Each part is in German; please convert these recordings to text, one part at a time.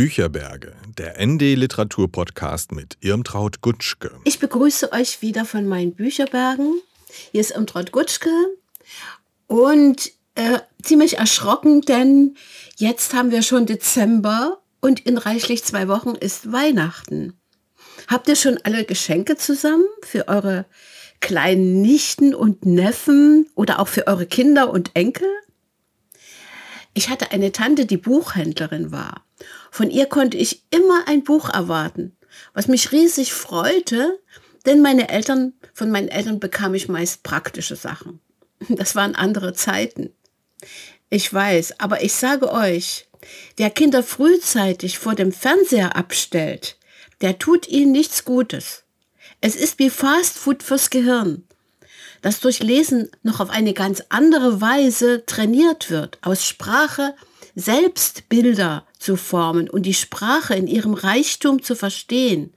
Bücherberge, der ND Literatur Podcast mit Irmtraut Gutschke. Ich begrüße euch wieder von meinen Bücherbergen. Hier ist Irmtraut Gutschke und äh, ziemlich erschrocken, denn jetzt haben wir schon Dezember und in reichlich zwei Wochen ist Weihnachten. Habt ihr schon alle Geschenke zusammen für eure kleinen Nichten und Neffen oder auch für eure Kinder und Enkel? Ich hatte eine Tante, die Buchhändlerin war. Von ihr konnte ich immer ein Buch erwarten, was mich riesig freute, denn meine Eltern, von meinen Eltern bekam ich meist praktische Sachen. Das waren andere Zeiten. Ich weiß, aber ich sage euch, der Kinder frühzeitig vor dem Fernseher abstellt, der tut ihnen nichts Gutes. Es ist wie Fastfood fürs Gehirn das durch Lesen noch auf eine ganz andere Weise trainiert wird, aus Sprache selbst Bilder zu formen und die Sprache in ihrem Reichtum zu verstehen,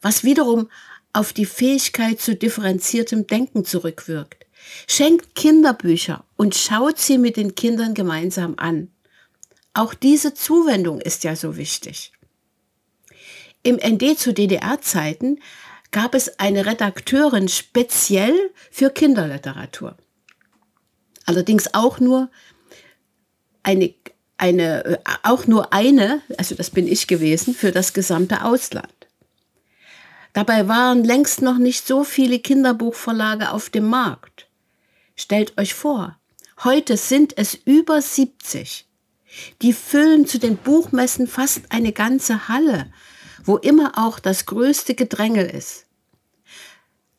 was wiederum auf die Fähigkeit zu differenziertem Denken zurückwirkt. Schenkt Kinderbücher und schaut sie mit den Kindern gemeinsam an. Auch diese Zuwendung ist ja so wichtig. Im ND zu DDR-Zeiten gab es eine Redakteurin speziell für Kinderliteratur. Allerdings auch nur eine, eine, äh, auch nur eine, also das bin ich gewesen, für das gesamte Ausland. Dabei waren längst noch nicht so viele Kinderbuchverlage auf dem Markt. Stellt euch vor, heute sind es über 70. Die füllen zu den Buchmessen fast eine ganze Halle, wo immer auch das größte Gedrängel ist.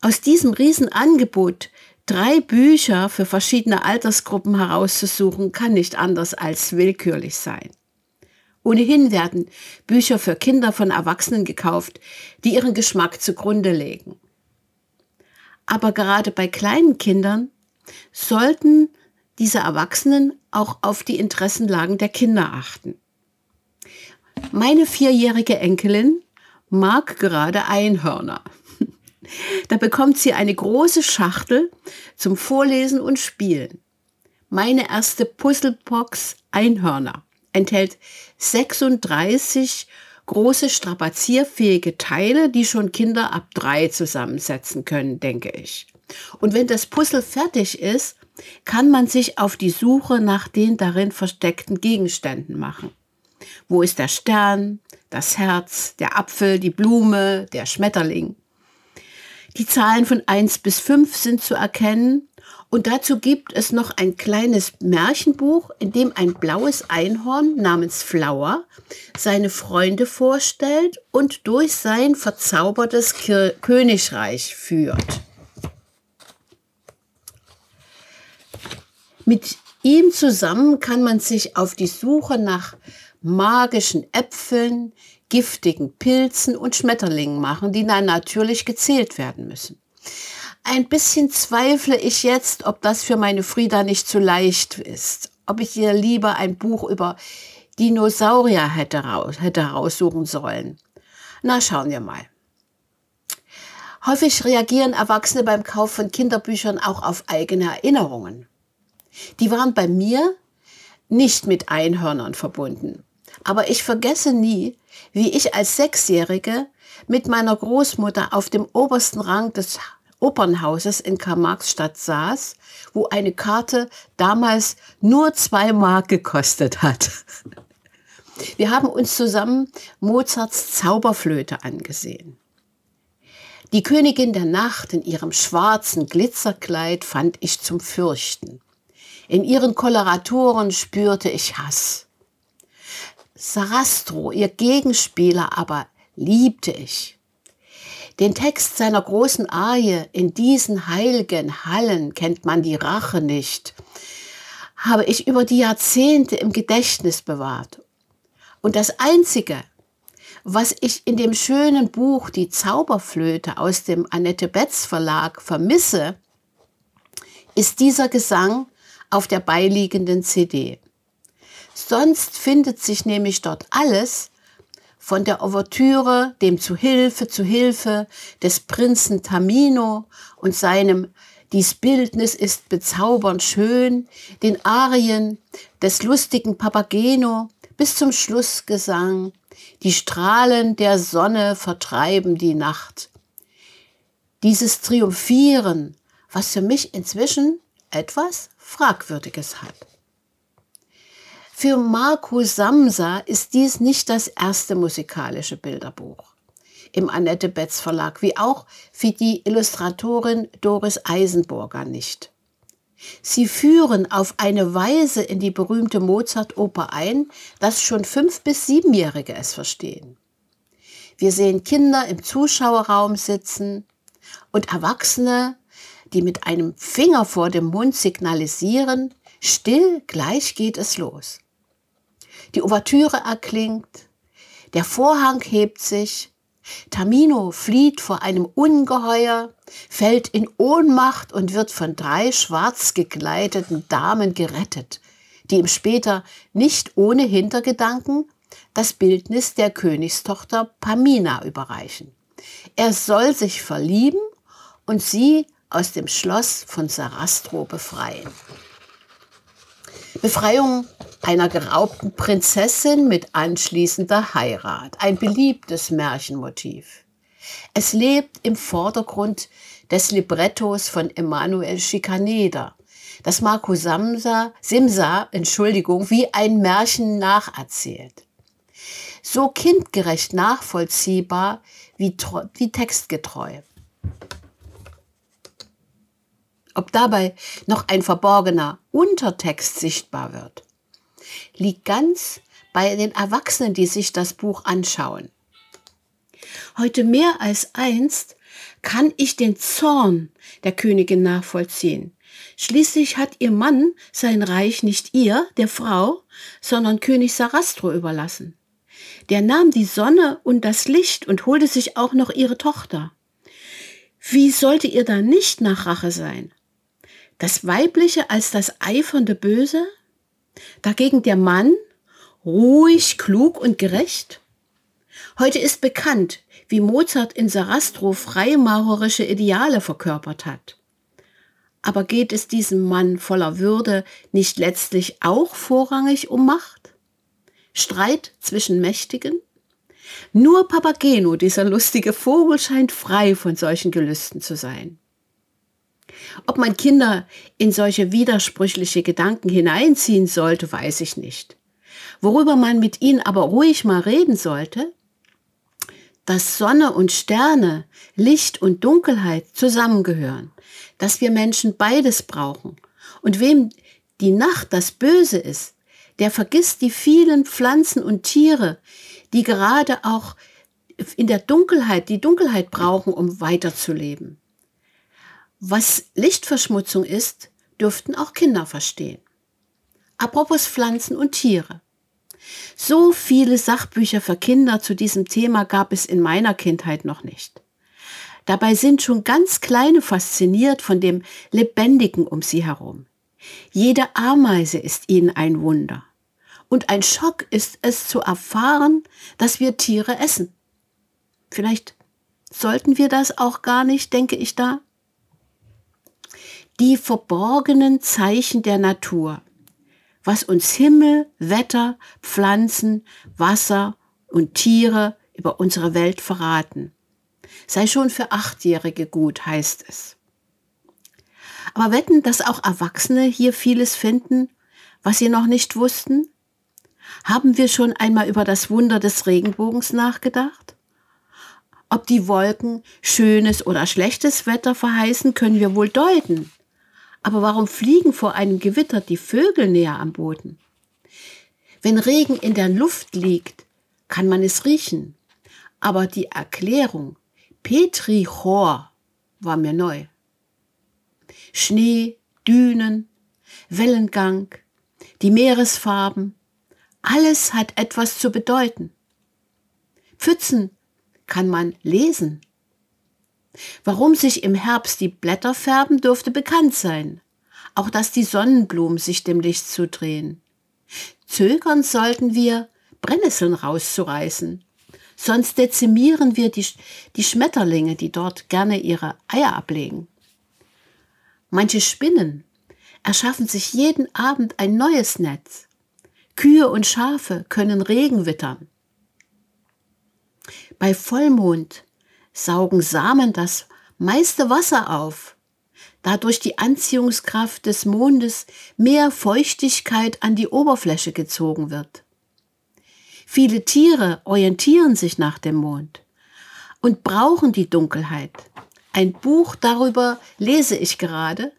Aus diesem Riesenangebot drei Bücher für verschiedene Altersgruppen herauszusuchen, kann nicht anders als willkürlich sein. Ohnehin werden Bücher für Kinder von Erwachsenen gekauft, die ihren Geschmack zugrunde legen. Aber gerade bei kleinen Kindern sollten diese Erwachsenen auch auf die Interessenlagen der Kinder achten. Meine vierjährige Enkelin mag gerade Einhörner. Da bekommt sie eine große Schachtel zum Vorlesen und Spielen. Meine erste Puzzlebox Einhörner enthält 36 große strapazierfähige Teile, die schon Kinder ab drei zusammensetzen können, denke ich. Und wenn das Puzzle fertig ist, kann man sich auf die Suche nach den darin versteckten Gegenständen machen. Wo ist der Stern, das Herz, der Apfel, die Blume, der Schmetterling? Die Zahlen von 1 bis 5 sind zu erkennen. Und dazu gibt es noch ein kleines Märchenbuch, in dem ein blaues Einhorn namens Flower seine Freunde vorstellt und durch sein verzaubertes Kir Königreich führt. Mit ihm zusammen kann man sich auf die Suche nach magischen Äpfeln, giftigen Pilzen und Schmetterlingen machen, die dann natürlich gezählt werden müssen. Ein bisschen zweifle ich jetzt, ob das für meine Frieda nicht zu leicht ist. Ob ich ihr lieber ein Buch über Dinosaurier hätte, raus, hätte raussuchen sollen. Na, schauen wir mal. Häufig reagieren Erwachsene beim Kauf von Kinderbüchern auch auf eigene Erinnerungen. Die waren bei mir nicht mit Einhörnern verbunden. Aber ich vergesse nie, wie ich als Sechsjährige mit meiner Großmutter auf dem obersten Rang des Opernhauses in Karl-Marx-Stadt saß, wo eine Karte damals nur zwei Mark gekostet hat. Wir haben uns zusammen Mozarts Zauberflöte angesehen. Die Königin der Nacht in ihrem schwarzen Glitzerkleid fand ich zum Fürchten. In ihren Koloratoren spürte ich Hass. Sarastro, ihr Gegenspieler, aber liebte ich. Den Text seiner großen Arie In diesen heiligen Hallen kennt man die Rache nicht, habe ich über die Jahrzehnte im Gedächtnis bewahrt. Und das Einzige, was ich in dem schönen Buch Die Zauberflöte aus dem Annette Betz Verlag vermisse, ist dieser Gesang auf der beiliegenden CD. Sonst findet sich nämlich dort alles von der Ouvertüre, dem zu Hilfe, zu Hilfe des Prinzen Tamino und seinem Dies Bildnis ist bezaubernd schön, den Arien des lustigen Papageno bis zum Schlussgesang Die Strahlen der Sonne vertreiben die Nacht. Dieses Triumphieren, was für mich inzwischen etwas Fragwürdiges hat. Für Marco Samsa ist dies nicht das erste musikalische Bilderbuch im Annette Betz Verlag, wie auch für die Illustratorin Doris Eisenburger nicht. Sie führen auf eine Weise in die berühmte Mozart-Oper ein, dass schon fünf- bis siebenjährige es verstehen. Wir sehen Kinder im Zuschauerraum sitzen und Erwachsene, die mit einem Finger vor dem Mund signalisieren, still, gleich geht es los. Die Ouvertüre erklingt, der Vorhang hebt sich, Tamino flieht vor einem Ungeheuer, fällt in Ohnmacht und wird von drei schwarz gekleideten Damen gerettet, die ihm später nicht ohne Hintergedanken das Bildnis der Königstochter Pamina überreichen. Er soll sich verlieben und sie aus dem Schloss von Sarastro befreien. Befreiung einer geraubten Prinzessin mit anschließender Heirat. Ein beliebtes Märchenmotiv. Es lebt im Vordergrund des Librettos von Emanuel Schikaneder, das Marco Samsa, Simsa, Entschuldigung, wie ein Märchen nacherzählt. So kindgerecht nachvollziehbar wie, wie textgetreu. Ob dabei noch ein verborgener Untertext sichtbar wird, liegt ganz bei den Erwachsenen, die sich das Buch anschauen. Heute mehr als einst kann ich den Zorn der Königin nachvollziehen. Schließlich hat ihr Mann sein Reich nicht ihr, der Frau, sondern König Sarastro überlassen. Der nahm die Sonne und das Licht und holte sich auch noch ihre Tochter. Wie sollte ihr da nicht nach Rache sein? das Weibliche als das eifernde Böse, dagegen der Mann ruhig, klug und gerecht? Heute ist bekannt, wie Mozart in Sarastro freimaurerische Ideale verkörpert hat. Aber geht es diesem Mann voller Würde nicht letztlich auch vorrangig um Macht? Streit zwischen Mächtigen? Nur Papageno, dieser lustige Vogel, scheint frei von solchen Gelüsten zu sein. Ob man Kinder in solche widersprüchliche Gedanken hineinziehen sollte, weiß ich nicht. Worüber man mit ihnen aber ruhig mal reden sollte, dass Sonne und Sterne, Licht und Dunkelheit zusammengehören, dass wir Menschen beides brauchen. Und wem die Nacht das Böse ist, der vergisst die vielen Pflanzen und Tiere, die gerade auch in der Dunkelheit, die Dunkelheit brauchen, um weiterzuleben. Was Lichtverschmutzung ist, dürften auch Kinder verstehen. Apropos Pflanzen und Tiere. So viele Sachbücher für Kinder zu diesem Thema gab es in meiner Kindheit noch nicht. Dabei sind schon ganz Kleine fasziniert von dem Lebendigen um sie herum. Jede Ameise ist ihnen ein Wunder. Und ein Schock ist es zu erfahren, dass wir Tiere essen. Vielleicht sollten wir das auch gar nicht, denke ich da die verborgenen Zeichen der Natur, was uns Himmel, Wetter, Pflanzen, Wasser und Tiere über unsere Welt verraten. Sei schon für Achtjährige gut, heißt es. Aber wetten, dass auch Erwachsene hier vieles finden, was sie noch nicht wussten? Haben wir schon einmal über das Wunder des Regenbogens nachgedacht? Ob die Wolken schönes oder schlechtes Wetter verheißen, können wir wohl deuten. Aber warum fliegen vor einem Gewitter die Vögel näher am Boden? Wenn Regen in der Luft liegt, kann man es riechen. Aber die Erklärung Petrichor war mir neu. Schnee, Dünen, Wellengang, die Meeresfarben, alles hat etwas zu bedeuten. Pfützen kann man lesen. Warum sich im Herbst die Blätter färben, dürfte bekannt sein. Auch dass die Sonnenblumen sich dem Licht zudrehen. Zögern sollten wir, Brennnesseln rauszureißen. Sonst dezimieren wir die, die Schmetterlinge, die dort gerne ihre Eier ablegen. Manche Spinnen erschaffen sich jeden Abend ein neues Netz. Kühe und Schafe können Regen wittern. Bei Vollmond saugen Samen das meiste Wasser auf, da durch die Anziehungskraft des Mondes mehr Feuchtigkeit an die Oberfläche gezogen wird. Viele Tiere orientieren sich nach dem Mond und brauchen die Dunkelheit. Ein Buch darüber lese ich gerade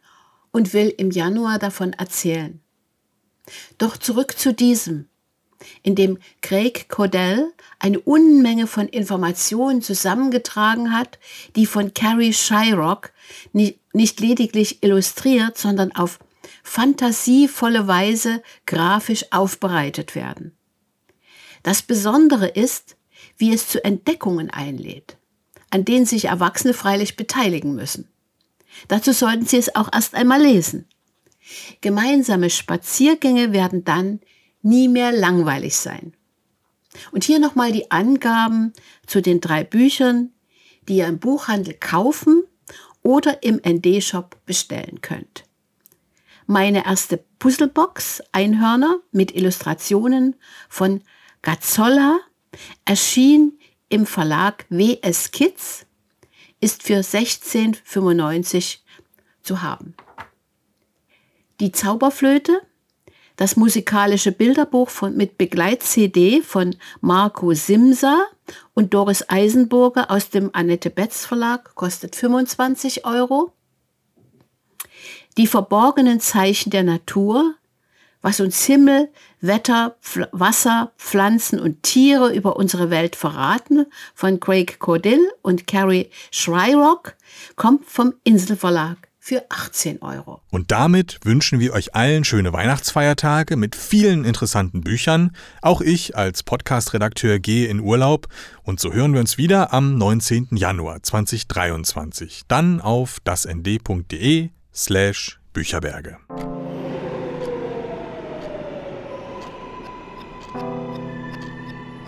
und will im Januar davon erzählen. Doch zurück zu diesem, in dem Craig Cordell eine Unmenge von Informationen zusammengetragen hat, die von Carrie Shyrock nicht, nicht lediglich illustriert, sondern auf fantasievolle Weise grafisch aufbereitet werden. Das Besondere ist, wie es zu Entdeckungen einlädt, an denen sich Erwachsene freilich beteiligen müssen. Dazu sollten Sie es auch erst einmal lesen. Gemeinsame Spaziergänge werden dann nie mehr langweilig sein. Und hier nochmal die Angaben zu den drei Büchern, die ihr im Buchhandel kaufen oder im ND-Shop bestellen könnt. Meine erste Puzzlebox Einhörner mit Illustrationen von Gazzolla erschien im Verlag WS Kids, ist für 16,95 zu haben. Die Zauberflöte, das musikalische Bilderbuch von, mit Begleit-CD von Marco Simsa und Doris Eisenburger aus dem Annette Betz Verlag, kostet 25 Euro. Die verborgenen Zeichen der Natur, was uns Himmel, Wetter, Pf Wasser, Pflanzen und Tiere über unsere Welt verraten, von Craig Cordill und Carrie Schreirock, kommt vom Inselverlag für 18 Euro. Und damit wünschen wir euch allen schöne Weihnachtsfeiertage mit vielen interessanten Büchern. Auch ich als Podcast-Redakteur gehe in Urlaub und so hören wir uns wieder am 19. Januar 2023. Dann auf dasnd.de slash Bücherberge.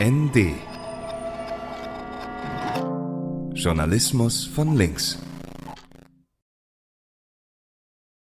ND Journalismus von links.